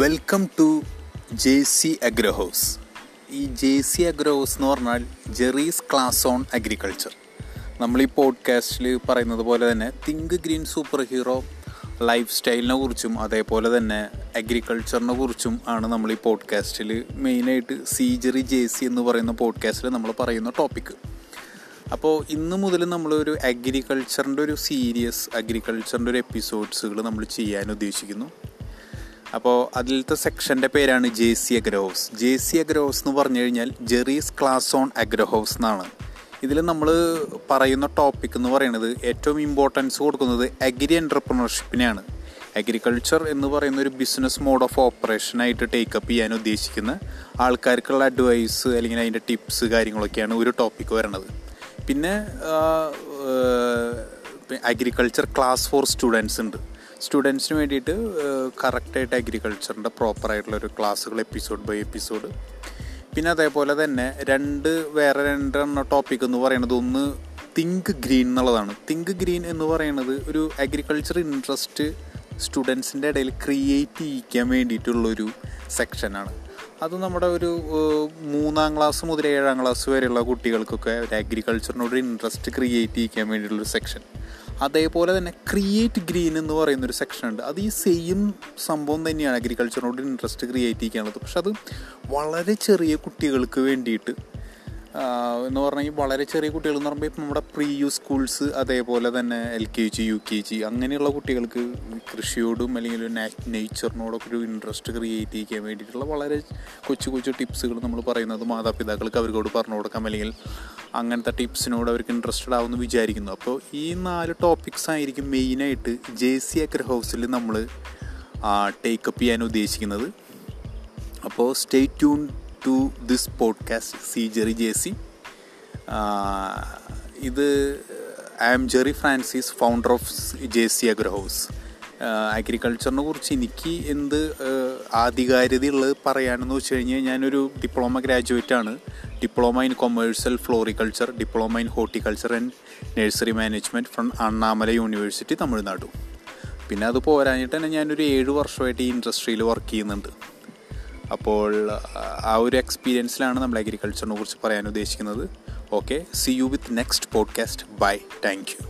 Welcome to J C agro house ഈ J C agro house എന്ന് പറഞ്ഞാൽ Jerry's class on agriculture നമ്മൾ ഈ പോഡ്കാസ്റ്റിൽ പറയുന്നത് പോലെ തന്നെ think green super hero life സ്റ്റൈലിനെ കുറിച്ചും അതേപോലെ തന്നെ അഗ്രികൾച്ചറിനെ കുറിച്ചും ആണ് നമ്മൾ ഈ പോഡ്കാസ്റ്റിൽ മെയിനായിട്ട് സി ജെറി ജെ സി എന്ന് പറയുന്ന പോഡ്കാസ്റ്റിൽ നമ്മൾ പറയുന്ന ടോപ്പിക്ക് അപ്പോൾ ഇന്ന് മുതൽ നമ്മളൊരു അഗ്രികൾച്ചറിന്റെ ഒരു സീരിയസ് അഗ്രികൾച്ചറിന്റെ ഒരു എപ്പിസോഡ്സുകൾ നമ്മൾ ചെയ്യാൻ ഉദ്ദേശിക്കുന്നു. അപ്പോൾ അതിലത്തെ സെക്ഷന്റെ പേരാണ് J C agro house. J C agro house എന്ന് പറഞ്ഞു കഴിഞ്ഞാൽ ജെറീസ് ക്ലാസ് ഓൺ അഗ്രഹൗസ് എന്നാണ്. ഇതിൽ നമ്മൾ പറയുന്ന ടോപ്പിക് എന്ന് പറയുന്നത് ഏറ്റവും ഇമ്പോർട്ടൻസ് കൊടുക്കുന്നത് അഗ്രി എന്റർപ്രണർഷിപ്പിനെയാണ് അഗ്രികൾച്ചർ എന്ന് പറയുന്ന ഒരു ബിസിനസ് മോഡ് ഓഫ് ഓപ്പറേഷനായിട്ട് ടേക്കപ്പ് ചെയ്യാൻ ഉദ്ദേശിക്കുന്ന ആൾക്കാർക്കുള്ള അഡ്വൈസ് അല്ലെങ്കിൽ അതിന്റെ ടിപ്സ് കാര്യങ്ങളൊക്കെയാണ് ഒരു ടോപ്പിക്ക് വരണത്. പിന്നെ അഗ്രികൾച്ചർ ക്ലാസ് ഫോർ സ്റ്റുഡൻസ് ഉണ്ട്. സ്റ്റുഡൻസിന് വേണ്ടിയിട്ട് കറക്റ്റായിട്ട് അഗ്രികൾച്ചറിന്റെ പ്രോപ്പറായിട്ടുള്ള ഒരു ക്ലാസ്സുകൾ എപ്പിസോഡ് ബൈ എപ്പിസോഡ് പിന്നെ അതേപോലെ തന്നെ രണ്ട് വേറെ രണ്ടെണ്ണ ടോപ്പിക് എന്ന് പറയുന്നത് ഒന്ന് തിങ്ക് ഗ്രീൻ എന്നുള്ളതാണ്. തിങ്ക് ഗ്രീൻ എന്ന് പറയുന്നത് ഒരു അഗ്രികൾച്ചർ ഇൻട്രസ്റ്റ് സ്റ്റുഡൻസിന്റെ ഇടയിൽ ക്രിയേറ്റ് ചെയ്യിക്കാൻ വേണ്ടിയിട്ടുള്ളൊരു സെക്ഷനാണ് അത് നമ്മുടെ ഒരു മൂന്നാം ക്ലാസ് മുതൽ ഏഴാം ക്ലാസ് വരെയുള്ള കുട്ടികൾക്കൊക്കെ ഒരു അഗ്രികൾച്ചറിനോട് ഇൻട്രസ്റ്റ് ക്രിയേറ്റ് ചെയ്യിക്കാൻ വേണ്ടിയിട്ടുള്ളൊരു സെക്ഷൻ അതേപോലെ തന്നെ ക്രിയേറ്റ് ഗ്രീൻ എന്ന് പറയുന്ന ഒരു സെക്ഷൻ ഉണ്ട്. അത് ഈ സെയിം സംഭവം തന്നെയാണ് അഗ്രികൾച്ചറിനോട് ഇൻട്രസ്റ്റ് ക്രിയേറ്റ് ചെയ്യാനുള്ളത് പക്ഷെ അത് വളരെ ചെറിയ കുട്ടികൾക്ക് വേണ്ടിയിട്ട് എന്ന് പറഞ്ഞാൽ വളരെ ചെറിയ കുട്ടികൾ എന്ന് പറയുമ്പോൾ ഇപ്പം നമ്മുടെ പ്രീ യു സ്കൂൾസ് അതേപോലെ തന്നെ L K G U K G അങ്ങനെയുള്ള കുട്ടികൾക്ക് കൃഷിയോടും അല്ലെങ്കിൽ നേച്ചറിനോടൊക്കെ ഒരു ഇൻട്രസ്റ്റ് ക്രിയേറ്റ് ചെയ്യാൻ വേണ്ടിയിട്ടുള്ള വളരെ കൊച്ചു കൊച്ചു ടിപ്സുകൾ നമ്മൾ പറയുന്നത് മാതാപിതാക്കൾക്ക് അവർക്കോട് പറഞ്ഞു കൊടുക്കാം. അല്ലെങ്കിൽ അങ്ങനത്തെ ടിപ്സിനോട് അവർക്ക് ഇൻട്രസ്റ്റഡ് ആവുമെന്ന് വിചാരിക്കുന്നു. അപ്പോൾ ഈ നാല് ടോപ്പിക്സ് ആയിരിക്കും മെയിനായിട്ട് ജെ സി അഗ്ര ഹൗസിൽ നമ്മൾ ടേക്കപ്പ് ചെയ്യാൻ ഉദ്ദേശിക്കുന്നത്. അപ്പോൾ stay tune to this podcast C Jerry J C ഇത് I'm Jerry Francis founder of J C agro house അഗ്രികൾച്ചറിനെ കുറിച്ച് എനിക്ക് എന്ത് ആധികാരികതയുള്ളത് പറയാനെന്ന് വെച്ച് കഴിഞ്ഞാൽ ഞാനൊരു ഡിപ്ലോമ ഗ്രാജുവേറ്റ് ആണ്. Diploma in commercial floriculture diploma in horticulture and nursery management from Annamalai university Tamil Nadu പിന്നെ അത് പോരാഞ്ഞിട്ട് തന്നെ ഞാനൊരു ഏഴ് വർഷമായിട്ട് ഈ ഇൻഡസ്ട്രിയിൽ വർക്ക് ചെയ്യുന്നുണ്ട്. അപ്പോൾ ആ ഒരു എക്സ്പീരിയൻസിലാണ് നമ്മൾ അഗ്രികൾച്ചറിനെ കുറിച്ച് പറയാൻ ഉദ്ദേശിക്കുന്നത്. Okay see you with next podcast bye thank you